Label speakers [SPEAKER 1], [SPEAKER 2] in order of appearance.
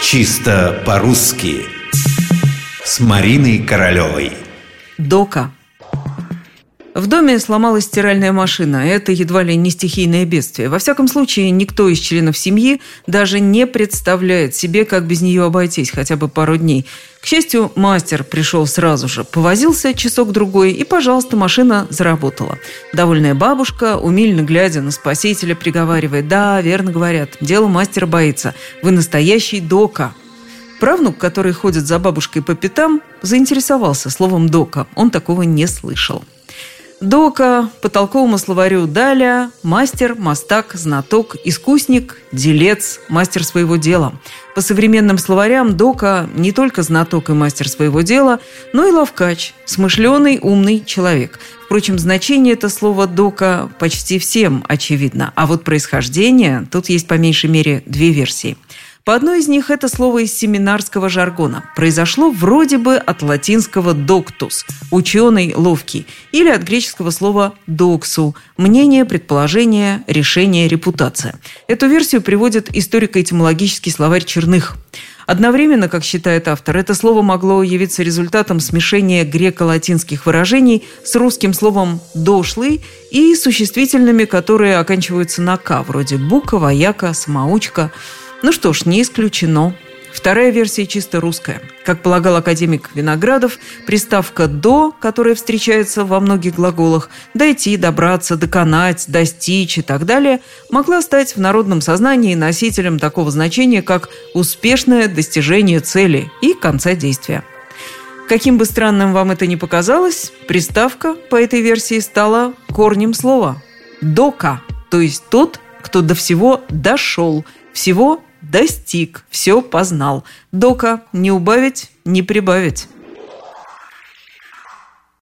[SPEAKER 1] Чисто по-русски. С Мариной Королевой.
[SPEAKER 2] Дока в доме сломалась стиральная машина. Это едва ли не стихийное бедствие. Во всяком случае, никто из членов семьи даже не представляет себе, как без нее обойтись хотя бы пару дней. К счастью, мастер пришел сразу же, повозился часок-другой, и, пожалуйста, машина заработала. Довольная бабушка, умильно глядя на спасителя, приговаривает, «Да, верно говорят, дело мастера боится. Вы настоящий дока». Правнук, который ходит за бабушкой по пятам, заинтересовался словом «дока». Он такого не слышал. Дока, по толковому словарю Даля, мастер, мастак, знаток, искусник, делец, мастер своего дела. По современным словарям Дока не только знаток и мастер своего дела, но и ловкач, смышленый, умный человек. Впрочем, значение это слова «дока» почти всем очевидно, а вот происхождение, тут есть по меньшей мере две версии – по одной из них это слово из семинарского жаргона. Произошло вроде бы от латинского «доктус» – «ученый, ловкий», или от греческого слова «доксу» – «мнение, предположение, решение, репутация». Эту версию приводит историко-этимологический словарь Черных. Одновременно, как считает автор, это слово могло явиться результатом смешения греко-латинских выражений с русским словом «дошлый» и существительными, которые оканчиваются на «к», вроде «бука», «вояка», «самоучка». Ну что ж, не исключено. Вторая версия чисто русская. Как полагал академик Виноградов, приставка «до», которая встречается во многих глаголах «дойти», «добраться», «доконать», «достичь» и так далее, могла стать в народном сознании носителем такого значения, как «успешное достижение цели» и конца действия. Каким бы странным вам это ни показалось, приставка по этой версии стала корнем слова «дока», то есть тот, кто до всего дошел, всего достиг, все познал. Дока не убавить, не прибавить.